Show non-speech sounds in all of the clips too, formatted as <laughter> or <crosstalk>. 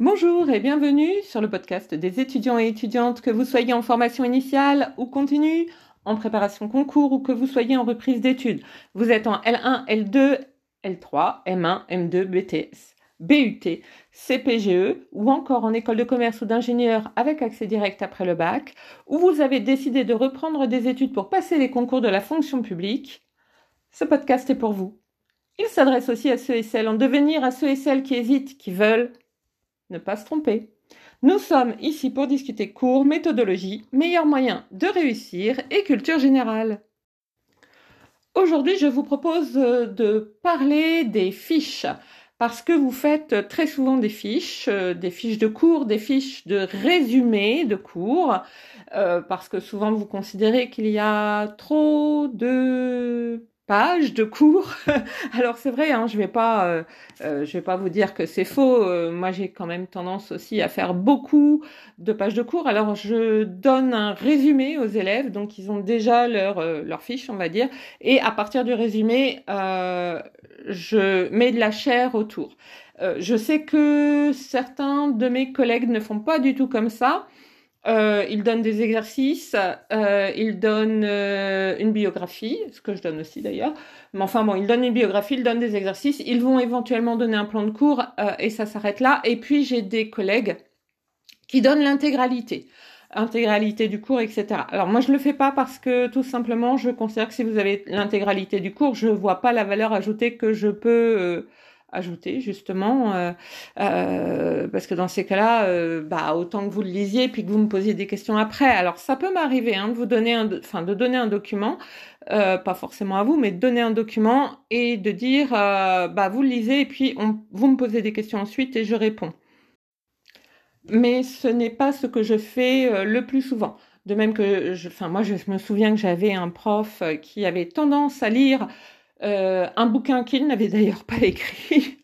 Bonjour et bienvenue sur le podcast des étudiants et étudiantes, que vous soyez en formation initiale ou continue, en préparation concours ou que vous soyez en reprise d'études. Vous êtes en L1, L2, L3, M1, M2, BTS, BUT, CPGE ou encore en école de commerce ou d'ingénieur avec accès direct après le bac, ou vous avez décidé de reprendre des études pour passer les concours de la fonction publique. Ce podcast est pour vous. Il s'adresse aussi à ceux et celles en devenir, à ceux et celles qui hésitent, qui veulent ne pas se tromper. Nous sommes ici pour discuter cours, méthodologie, meilleurs moyens de réussir et culture générale. Aujourd'hui, je vous propose euh, de parler des fiches parce que vous faites très souvent des fiches, euh, des fiches de cours, des fiches de résumé de cours, euh, parce que souvent vous considérez qu'il y a trop de pages de cours. <laughs> Alors c'est vrai, hein, je vais pas, euh, euh, vais pas vous dire que c'est faux. Euh, moi, j'ai quand même tendance aussi à faire beaucoup de pages de cours. Alors je donne un résumé aux élèves, donc ils ont déjà leur leur fiche, on va dire, et à partir du résumé, je mets de la chair autour. je sais que certains de mes collègues ne font pas du tout comme ça. Euh, il donne des exercices, euh, il donne euh, une biographie, ce que je donne aussi d'ailleurs. Mais enfin bon, il donne une biographie, il donne des exercices. Ils vont éventuellement donner un plan de cours euh, et ça s'arrête là. Et puis j'ai des collègues qui donnent l'intégralité, intégralité du cours, etc. Alors moi je le fais pas parce que tout simplement je considère que si vous avez l'intégralité du cours, je vois pas la valeur ajoutée que je peux euh, ajouter justement euh, euh, parce que dans ces cas-là euh, bah autant que vous le lisiez puis que vous me posiez des questions après. Alors ça peut m'arriver hein, de vous donner un enfin de donner un document pas forcément à vous mais de donner un document et de dire bah vous le lisez et puis vous me posez des questions ensuite et je réponds. Mais ce n'est pas ce que je fais le plus souvent. De même que je moi je me souviens que j'avais un prof qui avait tendance à lire euh, un bouquin qu'il n'avait d'ailleurs pas écrit.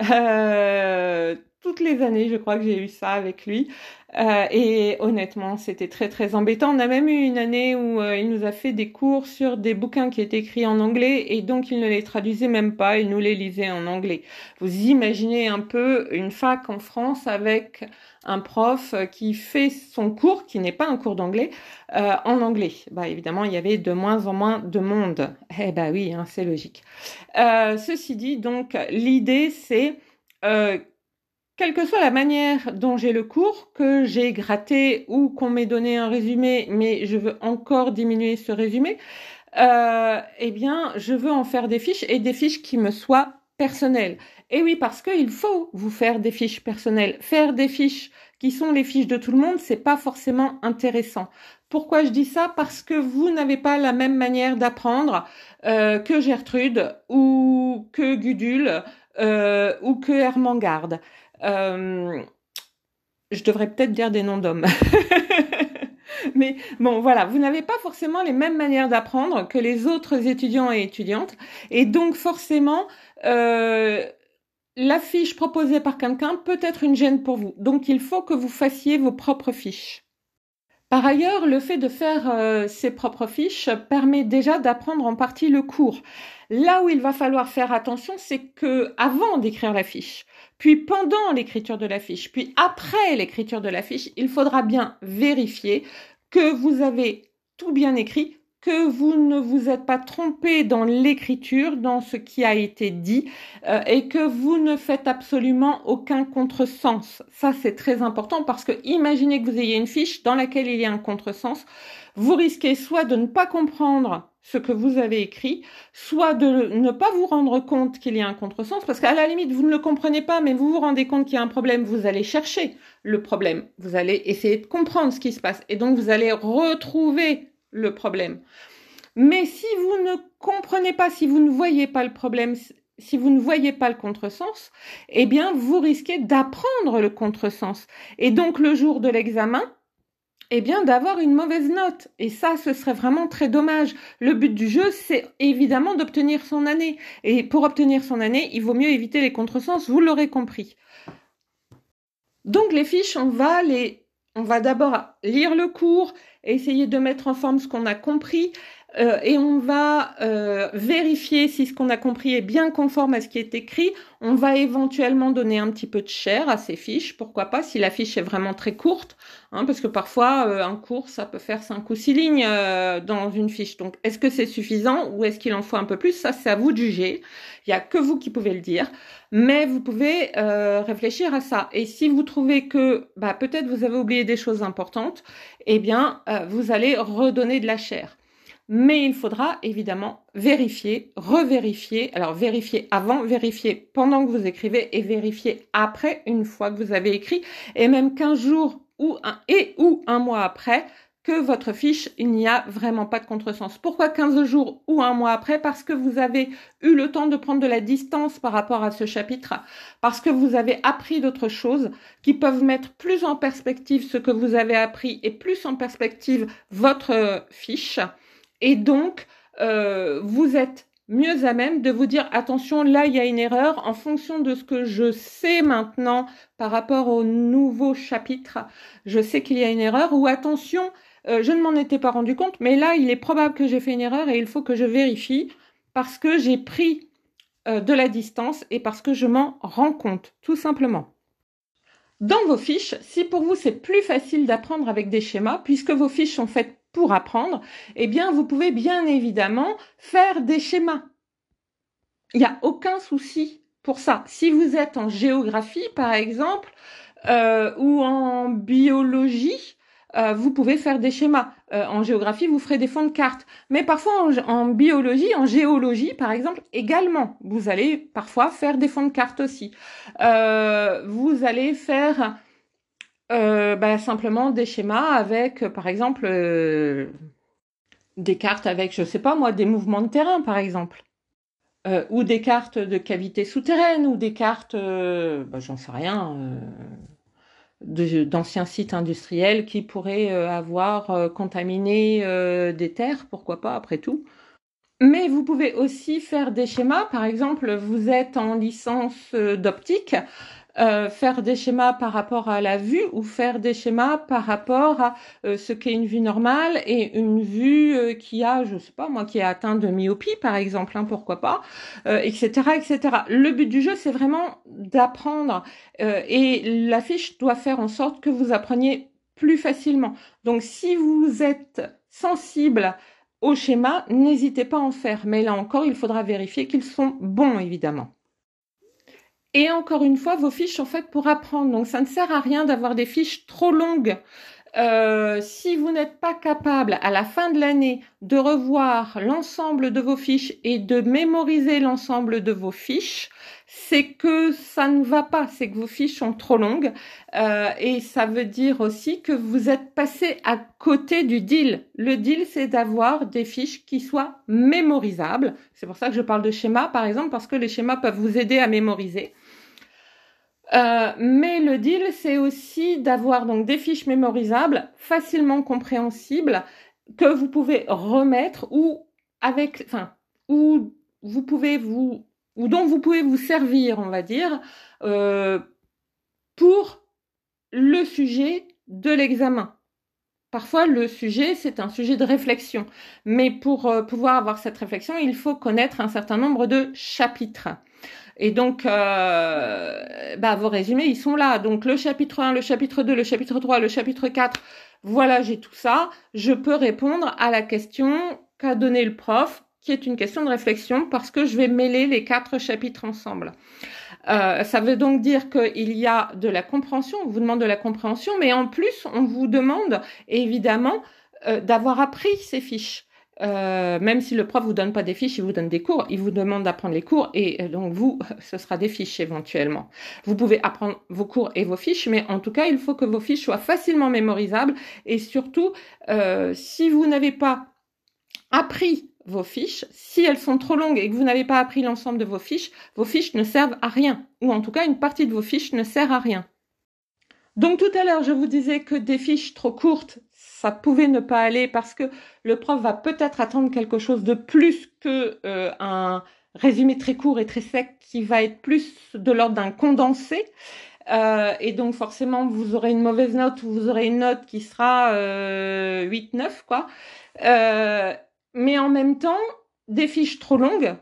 <laughs> euh, toutes les années, je crois que j'ai eu ça avec lui. Euh, et honnêtement, c'était très très embêtant. On a même eu une année où euh, il nous a fait des cours sur des bouquins qui étaient écrits en anglais et donc il ne les traduisait même pas, il nous les lisait en anglais. Vous imaginez un peu une fac en France avec un prof qui fait son cours, qui n'est pas un cours d'anglais, euh, en anglais. Bah évidemment, il y avait de moins en moins de monde. Eh bah oui, hein, c'est logique. Euh, ceci dit, donc l'idée c'est euh, quelle que soit la manière dont j'ai le cours, que j'ai gratté ou qu'on m'ait donné un résumé, mais je veux encore diminuer ce résumé, euh, eh bien, je veux en faire des fiches et des fiches qui me soient personnelles. Et oui, parce qu'il faut vous faire des fiches personnelles. Faire des fiches qui sont les fiches de tout le monde, c'est pas forcément intéressant. Pourquoi je dis ça? Parce que vous n'avez pas la même manière d'apprendre euh, que Gertrude ou que Gudule euh, ou que Hermangarde. Euh, je devrais peut-être dire des noms d'hommes. <laughs> Mais bon, voilà, vous n'avez pas forcément les mêmes manières d'apprendre que les autres étudiants et étudiantes. Et donc forcément, euh, la fiche proposée par quelqu'un peut être une gêne pour vous. Donc il faut que vous fassiez vos propres fiches. Par ailleurs, le fait de faire euh, ses propres fiches permet déjà d'apprendre en partie le cours. Là où il va falloir faire attention, c'est que avant d'écrire la fiche, puis pendant l'écriture de la fiche, puis après l'écriture de la fiche, il faudra bien vérifier que vous avez tout bien écrit, que vous ne vous êtes pas trompé dans l'écriture, dans ce qui a été dit, euh, et que vous ne faites absolument aucun contresens. Ça, c'est très important parce que imaginez que vous ayez une fiche dans laquelle il y a un contresens, vous risquez soit de ne pas comprendre ce que vous avez écrit, soit de ne pas vous rendre compte qu'il y a un contresens, parce qu'à la limite, vous ne le comprenez pas, mais vous vous rendez compte qu'il y a un problème, vous allez chercher le problème, vous allez essayer de comprendre ce qui se passe, et donc vous allez retrouver le problème. Mais si vous ne comprenez pas, si vous ne voyez pas le problème, si vous ne voyez pas le contresens, eh bien, vous risquez d'apprendre le contresens. Et donc, le jour de l'examen, eh bien, d'avoir une mauvaise note. Et ça, ce serait vraiment très dommage. Le but du jeu, c'est évidemment d'obtenir son année. Et pour obtenir son année, il vaut mieux éviter les contresens, vous l'aurez compris. Donc, les fiches, on va les, on va d'abord lire le cours, essayer de mettre en forme ce qu'on a compris, euh, et on va euh, vérifier si ce qu'on a compris est bien conforme à ce qui est écrit. On va éventuellement donner un petit peu de chair à ces fiches, pourquoi pas, si la fiche est vraiment très courte, hein, parce que parfois euh, un cours ça peut faire cinq ou six lignes dans une fiche. Donc est-ce que c'est suffisant ou est-ce qu'il en faut un peu plus? Ça c'est à vous de juger. Il y a que vous qui pouvez le dire, mais vous pouvez réfléchir à ça. Et si vous trouvez que bah, peut-être vous avez oublié des choses importantes, eh bien vous allez redonner de la chair mais il faudra évidemment vérifier, revérifier. Alors vérifier avant, vérifier pendant que vous écrivez et vérifier après une fois que vous avez écrit et même 15 jours ou un, et ou un mois après que votre fiche, il n'y a vraiment pas de contresens. Pourquoi 15 jours ou un mois après? Parce que vous avez eu le temps de prendre de la distance par rapport à ce chapitre, parce que vous avez appris d'autres choses qui peuvent mettre plus en perspective ce que vous avez appris et plus en perspective votre fiche. Et donc, euh, vous êtes mieux à même de vous dire attention, là il y a une erreur en fonction de ce que je sais maintenant par rapport au nouveau chapitre. Je sais qu'il y a une erreur ou attention, euh, je ne m'en étais pas rendu compte, mais là il est probable que j'ai fait une erreur et il faut que je vérifie parce que j'ai pris euh, de la distance et parce que je m'en rends compte, tout simplement. Dans vos fiches, si pour vous c'est plus facile d'apprendre avec des schémas, puisque vos fiches sont faites apprendre, eh bien, vous pouvez bien évidemment faire des schémas. Il n'y a aucun souci pour ça. Si vous êtes en géographie, par exemple, euh, ou en biologie, euh, vous pouvez faire des schémas. Euh, en géographie, vous ferez des fonds de cartes. Mais parfois, en, biologie, en géologie, par exemple, également, vous allez parfois faire des fonds de cartes aussi. vous allez faire euh, bah, simplement des schémas avec, euh, par exemple, euh, des cartes avec, je sais pas moi, des mouvements de terrain, par exemple. ou des cartes de cavités souterraines, ou des cartes, bah, j'en sais rien, d'anciens sites industriels qui pourraient avoir contaminé des terres, pourquoi pas, après tout. Mais vous pouvez aussi faire des schémas. Par exemple, vous êtes en licence d'optique. Euh, faire des schémas par rapport à la vue ou faire des schémas par rapport à euh, ce qu'est une vue normale et une vue euh, qui a, je sais pas moi, qui est atteint de myopie par exemple, hein, pourquoi pas, etc., etc. Le but du jeu, c'est vraiment d'apprendre et la fiche doit faire en sorte que vous appreniez plus facilement. Donc, si vous êtes sensible au schéma, n'hésitez pas à en faire. Mais là encore, il faudra vérifier qu'ils sont bons, évidemment. Et encore une fois, vos fiches sont faites pour apprendre. Donc, ça ne sert à rien d'avoir des fiches trop longues. Euh, si vous n'êtes pas capable à la fin de l'année de revoir l'ensemble de vos fiches et de mémoriser l'ensemble de vos fiches, c'est que ça ne va pas, c'est que vos fiches sont trop longues euh, et ça veut dire aussi que vous êtes passé à côté du deal. Le deal, c'est d'avoir des fiches qui soient mémorisables. C'est pour ça que je parle de schéma, par exemple, parce que les schémas peuvent vous aider à mémoriser. Euh, mais le deal, c'est aussi d'avoir donc des fiches mémorisables, facilement compréhensibles, que vous pouvez remettre ou avec, enfin, ou vous pouvez vous, ou dont vous pouvez vous servir, on va dire, euh, pour le sujet de l'examen. Parfois, le sujet, c'est un sujet de réflexion. Mais pour euh, pouvoir avoir cette réflexion, il faut connaître un certain nombre de chapitres. Et donc, euh, bah, vos résumés, ils sont là. Donc, le chapitre 1, le chapitre 2, le chapitre 3, le chapitre 4, voilà, j'ai tout ça. Je peux répondre à la question qu'a donné le prof, qui est une question de réflexion, parce que je vais mêler les quatre chapitres ensemble. Euh, ça veut donc dire qu'il y a de la compréhension, on vous demande de la compréhension, mais en plus, on vous demande évidemment euh, d'avoir appris ces fiches. Euh, même si le prof vous donne pas des fiches, il vous donne des cours, il vous demande d'apprendre les cours et euh, donc vous, <laughs> ce sera des fiches éventuellement. Vous pouvez apprendre vos cours et vos fiches, mais en tout cas, il faut que vos fiches soient facilement mémorisables et surtout, euh, si vous n'avez pas appris vos fiches, si elles sont trop longues et que vous n'avez pas appris l'ensemble de vos fiches, vos fiches ne servent à rien, ou en tout cas une partie de vos fiches ne sert à rien. Donc tout à l'heure, je vous disais que des fiches trop courtes, ça pouvait ne pas aller parce que le prof va peut-être attendre quelque chose de plus que euh, un résumé très court et très sec qui va être plus de l'ordre d'un condensé. Euh, et donc forcément, vous aurez une mauvaise note ou vous aurez une note qui sera 8-9, euh, quoi. mais en même temps, des fiches trop longues,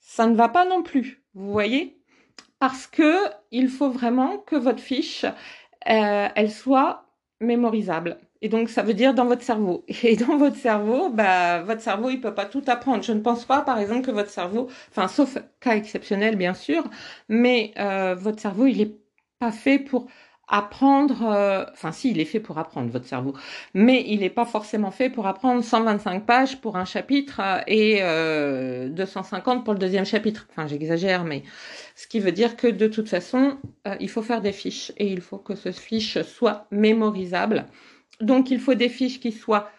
ça ne va pas non plus. Vous voyez Parce que il faut vraiment que votre fiche, euh, elle soit mémorisable. Et donc, ça veut dire dans votre cerveau. <laughs> Et dans votre cerveau, bah, votre cerveau, il peut pas tout apprendre. Je ne pense pas, par exemple, que votre cerveau, enfin, sauf cas exceptionnel, bien sûr, mais euh, votre cerveau, il est pas fait pour apprendre, euh, enfin si, il est fait pour apprendre votre cerveau, mais il n'est pas forcément fait pour apprendre 125 pages pour un chapitre euh, et euh, 250 pour le deuxième chapitre. Enfin, j'exagère, mais ce qui veut dire que de toute façon, il faut faire des fiches et il faut que ce fiche soit mémorisable. Donc, il faut des fiches qui soient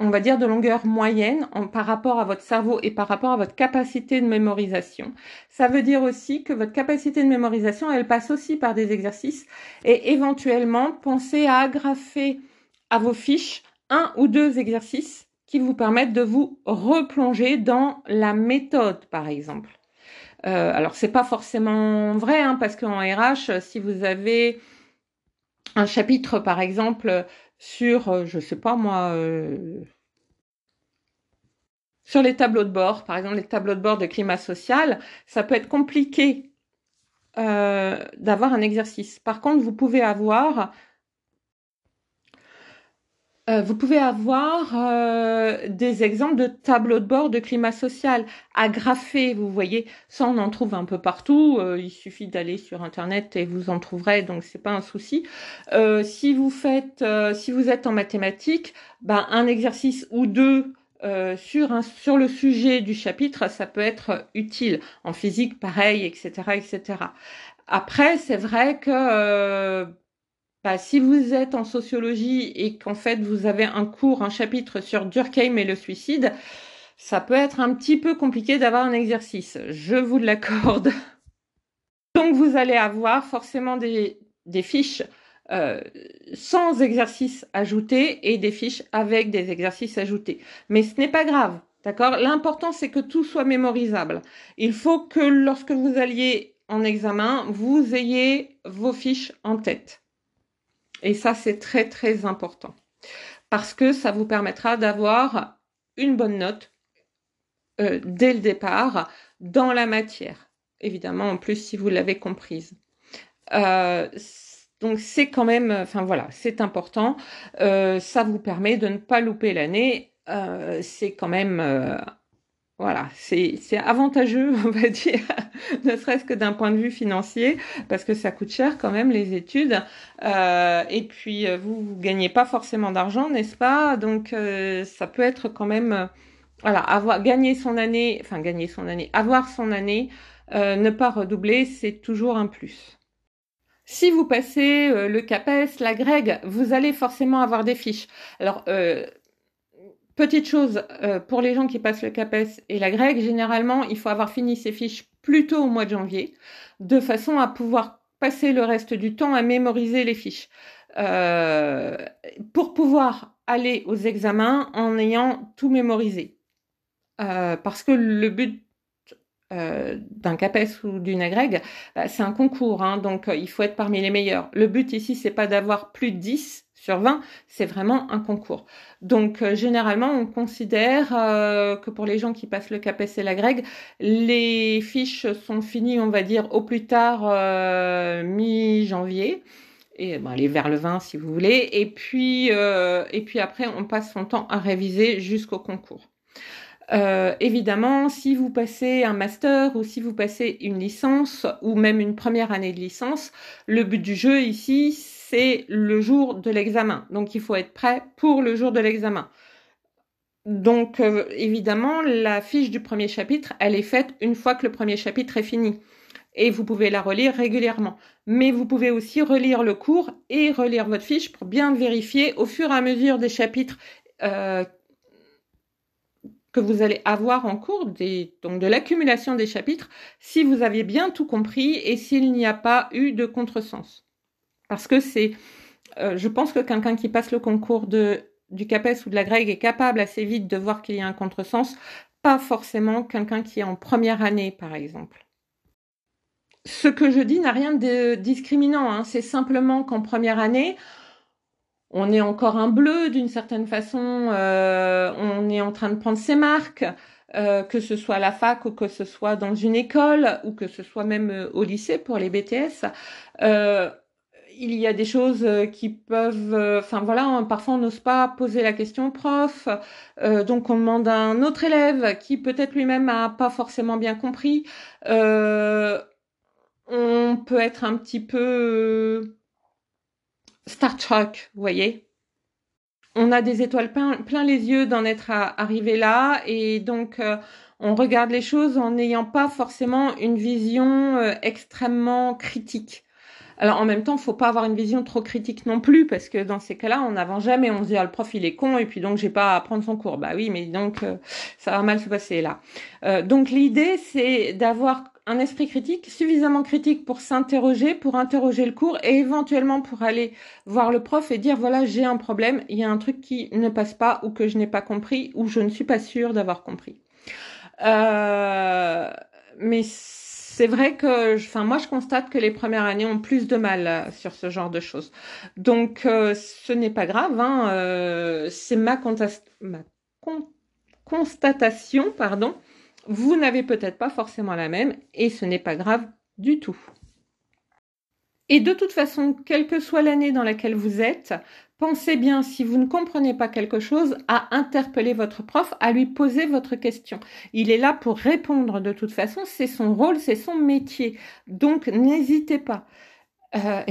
on va dire de longueur moyenne en, par rapport à votre cerveau et par rapport à votre capacité de mémorisation. Ça veut dire aussi que votre capacité de mémorisation, elle passe aussi par des exercices et éventuellement pensez à agrafer à vos fiches un ou deux exercices qui vous permettent de vous replonger dans la méthode, par exemple. Euh, alors c'est pas forcément vrai, hein, parce qu'en RH, si vous avez un chapitre, par exemple, sur, euh, je sais pas moi, euh, sur les tableaux de bord, par exemple les tableaux de bord de climat social, ça peut être compliqué euh, d'avoir un exercice. Par contre, vous pouvez avoir euh, vous pouvez avoir euh, des exemples de tableaux de bord de climat social agrafés, vous voyez. Ça, on en trouve un peu partout. Euh, il suffit d'aller sur Internet et vous en trouverez, donc c'est pas un souci. si vous faites, si vous êtes en mathématiques, ben, un exercice ou deux sur, un, sur le sujet du chapitre, ça peut être utile. En physique, pareil, etc., etc. Après, c'est vrai que bah, si vous êtes en sociologie et qu'en fait vous avez un cours, un chapitre sur Durkheim et le suicide, ça peut être un petit peu compliqué d'avoir un exercice. Je vous l'accorde. <laughs> Donc vous allez avoir forcément des, fiches euh, sans exercices ajoutés et des fiches avec des exercices ajoutés. Mais ce n'est pas grave, d'accord? L'important c'est que tout soit mémorisable. Il faut que lorsque vous alliez en examen, vous ayez vos fiches en tête. Et ça, c'est très, très important. Parce que ça vous permettra d'avoir une bonne note euh, dès le départ dans la matière. Évidemment, en plus, si vous l'avez comprise. Euh, donc c'est quand même, enfin voilà, c'est important. Euh, ça vous permet de ne pas louper l'année. c'est quand même voilà, c'est avantageux, <laughs> on va dire, ne serait-ce que d'un point de vue financier, parce que ça coûte cher quand même les études. Euh, et puis euh, vous, vous gagnez pas forcément d'argent, n'est-ce pas? Donc euh, ça peut être quand même, voilà, avoir gagné son année, enfin gagner son année, avoir son année, ne pas redoubler, c'est toujours un plus. Si vous passez le CAPES, la GREG, vous allez forcément avoir des fiches. Alors Petite chose, euh, pour les gens qui passent le CAPES et la GREC, généralement, il faut avoir fini ses fiches plus tôt au mois de janvier, de façon à pouvoir passer le reste du temps à mémoriser les fiches. Euh, pour pouvoir aller aux examens en ayant tout mémorisé. Euh, parce que le but d'un CAPES ou d'une agrègue, bah, c'est un concours, hein, donc il faut être parmi les meilleurs. Le but ici, c'est pas d'avoir plus de 10, sur 20, c'est vraiment un concours. Donc euh, généralement, on considère euh, que pour les gens qui passent le CAPES et la GREG, les fiches sont finies, on va dire, au plus tard euh, mi-janvier. Et bon, aller vers le 20 si vous voulez. Et puis, et puis après, on passe son temps à réviser jusqu'au concours. Évidemment, si vous passez un master ou si vous passez une licence ou même une première année de licence, le but du jeu ici, c'est le jour de l'examen. Donc il faut être prêt pour le jour de l'examen. Donc euh, évidemment, la fiche du premier chapitre, elle est faite une fois que le premier chapitre est fini. Et vous pouvez la relire régulièrement. Mais vous pouvez aussi relire le cours et relire votre fiche pour bien vérifier au fur et à mesure des chapitres euh, que vous allez avoir en cours, des, donc de l'accumulation des chapitres, si vous aviez bien tout compris et s'il n'y a pas eu de contresens. Parce que c'est, euh, je pense que quelqu'un qui passe le concours de, du CAPES ou de la GREG est capable assez vite de voir qu'il y a un contresens, pas forcément quelqu'un qui est en première année, par exemple. Ce que je dis n'a rien de discriminant, hein. c'est simplement qu'en première année, on est encore un bleu d'une certaine façon, euh, on est en train de prendre ses marques, euh, que ce soit à la fac ou que ce soit dans une école ou que ce soit même euh, au lycée pour les BTS. il y a des choses qui peuvent, enfin voilà, hein, parfois on n'ose pas poser la question au prof, donc on demande à un autre élève qui peut-être lui-même a pas forcément bien compris. on peut être un petit peu Star Trek, vous voyez. On a des étoiles plein, les yeux d'en être arrivé là et donc euh, on regarde les choses en n'ayant pas forcément une vision euh, extrêmement critique. Alors en même temps, faut pas avoir une vision trop critique non plus parce que dans ces cas-là, on n'avance jamais. On se dit ah le prof il est con et puis donc j'ai pas à prendre son cours. Bah oui, mais donc euh, ça va mal se passer là. donc l'idée c'est d'avoir un esprit critique, suffisamment critique pour s'interroger, pour interroger le cours et éventuellement pour aller voir le prof et dire voilà j'ai un problème, il y a un truc qui ne passe pas ou que je n'ai pas compris ou je ne suis pas sûre d'avoir compris. Euh, mais c'est vrai que, enfin moi je constate que les premières années ont plus de mal euh, sur ce genre de choses. Donc euh, ce n'est pas grave, hein, c'est ma, ma constatation, pardon vous n'avez peut-être pas forcément la même et ce n'est pas grave du tout. Et de toute façon, quelle que soit l'année dans laquelle vous êtes, pensez bien, si vous ne comprenez pas quelque chose, à interpeller votre prof, à lui poser votre question. Il est là pour répondre de toute façon, c'est son rôle, c'est son métier. Donc n'hésitez pas. Euh,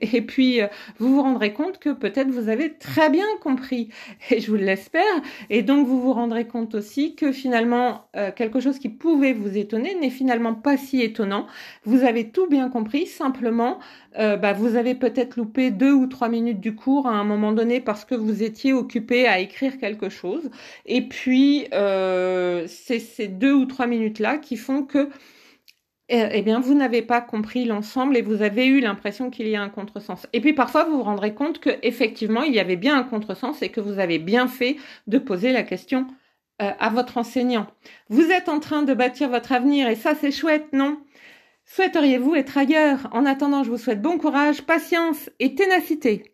et, puis, euh, vous vous rendrez compte que peut-être vous avez très bien compris, et je vous l'espère, et donc vous vous rendrez compte aussi que finalement, euh, quelque chose qui pouvait vous étonner n'est finalement pas si étonnant. Vous avez tout bien compris, simplement, bah, vous avez peut-être loupé deux ou trois minutes du cours à un moment donné parce que vous étiez occupé à écrire quelque chose, et puis c'est ces deux ou trois minutes-là qui font que eh bien, vous n'avez pas compris l'ensemble et vous avez eu l'impression qu'il y a un contresens. Et puis parfois, vous vous rendrez compte que effectivement, il y avait bien un contresens et que vous avez bien fait de poser la question euh, à votre enseignant. Vous êtes en train de bâtir votre avenir et ça, c'est chouette, non? Souhaiteriez-vous être ailleurs? En attendant, je vous souhaite bon courage, patience et ténacité.